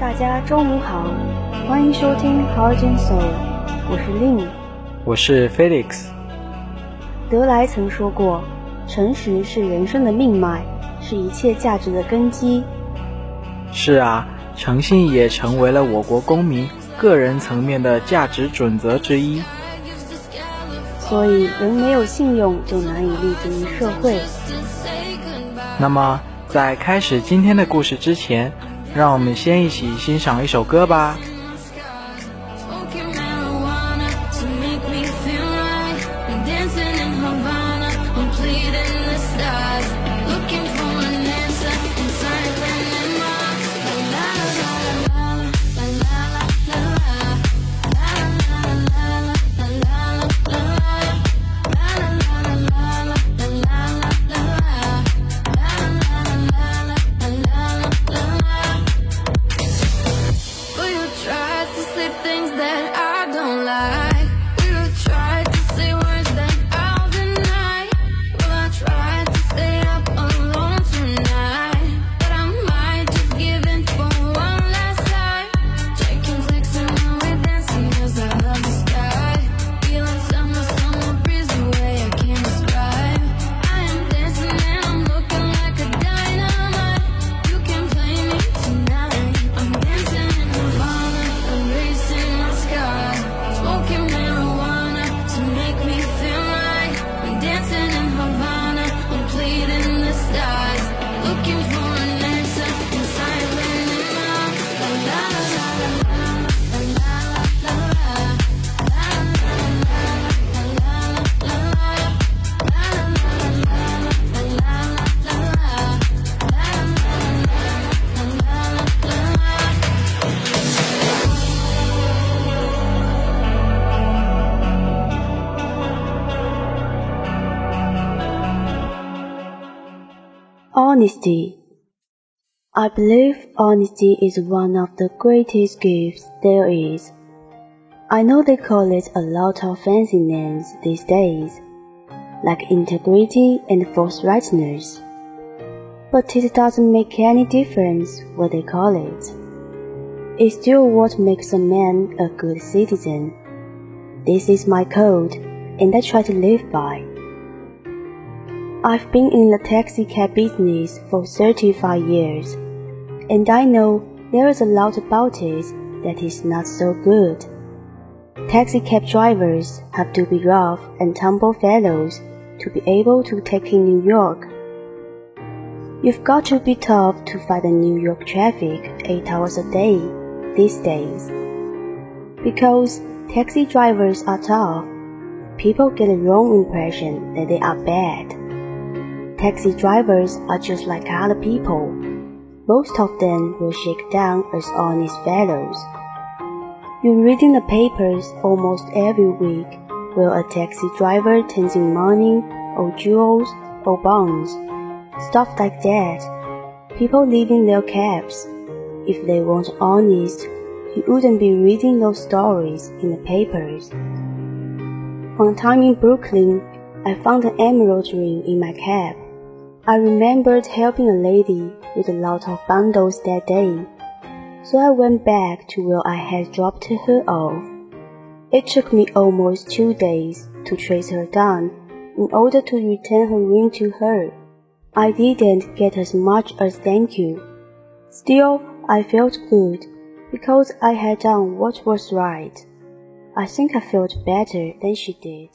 大家中午好，欢迎收听 Heart and Soul，我是 Lin，我是 Felix。德莱曾说过，诚实是人生的命脉，是一切价值的根基。是啊，诚信也成为了我国公民个人层面的价值准则之一。所以，人没有信用，就难以立足于社会。那么，在开始今天的故事之前，让我们先一起欣赏一首歌吧。Honesty. I believe honesty is one of the greatest gifts there is. I know they call it a lot of fancy names these days, like integrity and forthrightness. But it doesn't make any difference what they call it. It's still what makes a man a good citizen. This is my code, and I try to live by. I've been in the taxi cab business for 35 years, and I know there is a lot about it that is not so good. Taxi cab drivers have to be rough and tumble fellows to be able to take in New York. You've got to be tough to fight the New York traffic 8 hours a day these days. Because taxi drivers are tough, people get a wrong impression that they are bad. Taxi drivers are just like other people. Most of them will shake down as honest fellows. You're reading the papers almost every week where a taxi driver turns in money or jewels or bonds, stuff like that. People leaving their cabs. If they weren't honest, you wouldn't be reading those stories in the papers. One time in Brooklyn, I found an emerald ring in my cab. I remembered helping a lady with a lot of bundles that day, so I went back to where I had dropped her off. It took me almost two days to trace her down in order to return her ring to her. I didn't get as much as thank you. Still, I felt good because I had done what was right. I think I felt better than she did.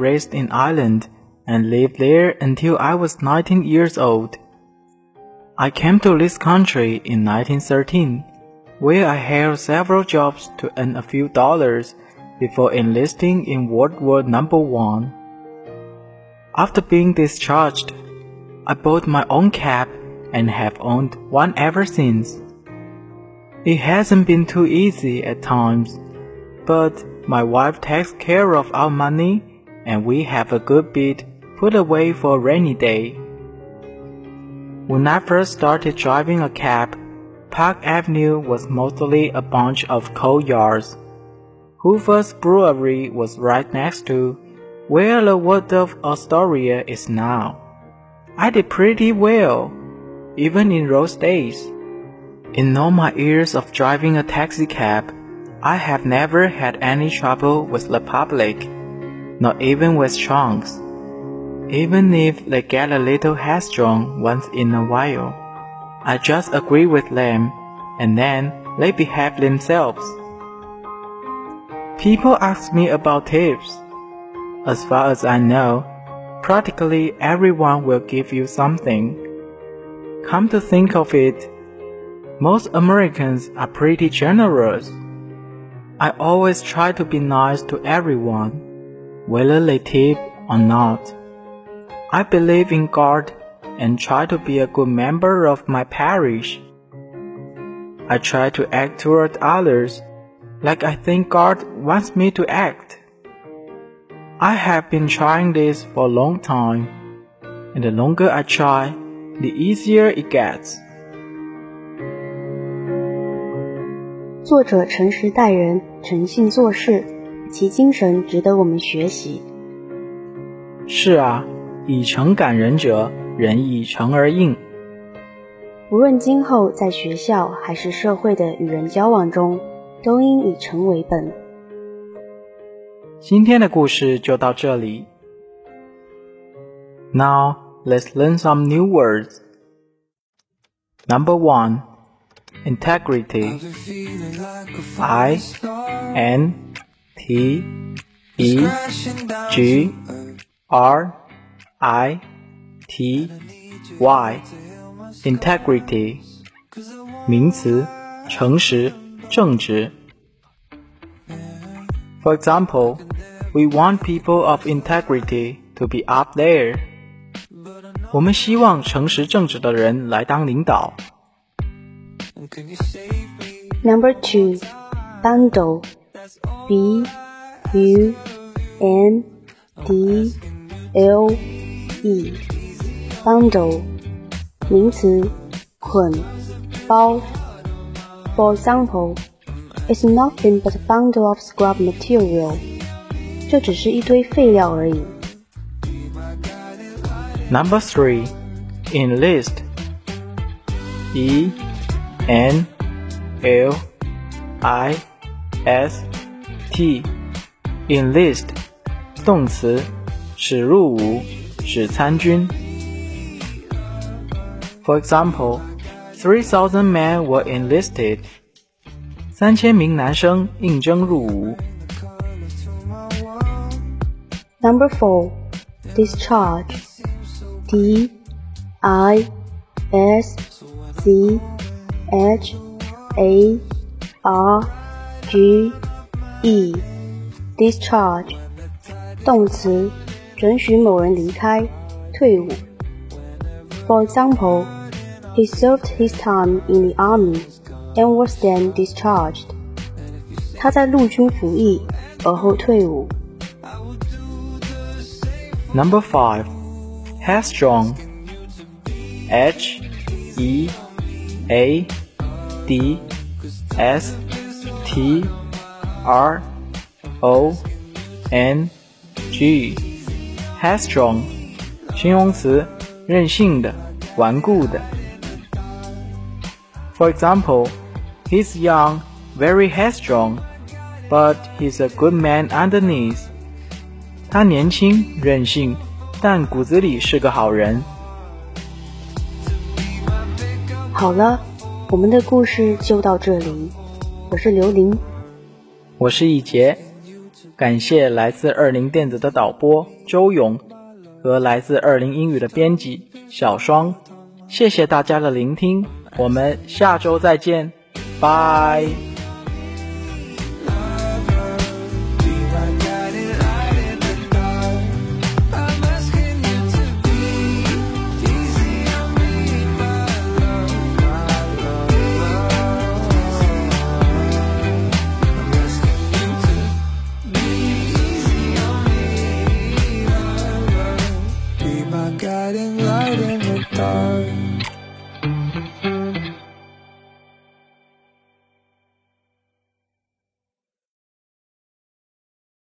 Raised in Ireland and lived there until I was 19 years old. I came to this country in 1913, where I held several jobs to earn a few dollars before enlisting in World War I. After being discharged, I bought my own cab and have owned one ever since. It hasn't been too easy at times, but my wife takes care of our money and we have a good bit put away for a rainy day. When I first started driving a cab, Park Avenue was mostly a bunch of coal yards. Hoover's Brewery was right next to where the Waldorf Astoria is now. I did pretty well, even in those days. In all my years of driving a taxi cab, I have never had any trouble with the public, not even with trunks. Even if they get a little headstrong once in a while, I just agree with them, and then they behave themselves. People ask me about tips. As far as I know, practically everyone will give you something. Come to think of it, most Americans are pretty generous. I always try to be nice to everyone, whether they tip or not. I believe in God and try to be a good member of my parish. I try to act toward others like I think God wants me to act. I have been trying this for a long time, and the longer I try, the easier it gets. 作者诚实待人，诚信做事， 其精神值得我们学习。是啊，以诚感人者，人以诚而应。无论今后在学校还是社会的与人交往中，都应以诚为本。今天的故事就到这里。Now let's learn some new words. Number one, integrity. I N T E G R I T Y. Integrity. 名词，诚实、正直。For example, we want people of integrity to be up there. 我们希望诚实正直的人来当领导。Number two, bundle. B U N D L E. Bundle. 名词，捆、包。For example. It's nothing but a bundle of scrap material. 这只是一堆废料而已。Number three, enlist. E N L I S T. Enlist. 动词，使入伍，使参军。For example, three thousand men were enlisted. 三千名男生应征入伍。Number four, discharge. D I S C H A R G E. Discharge. 动词，准许某人离开，退伍。For example, he served his time in the army and was then discharged. 他在陆军服役，而后退伍。Number five, headstrong. H E A D S T R O N G. Headstrong. 形容词，任性的，顽固的。For example. He's young, very headstrong, but he's a good man underneath. 他年轻任性，但骨子里是个好人。好了，我们的故事就到这里。我是刘琳， 我是易杰。感谢来自二零电子的导播周勇和来自二零英语的编辑小双。谢谢大家的聆听，我们下周再见，拜。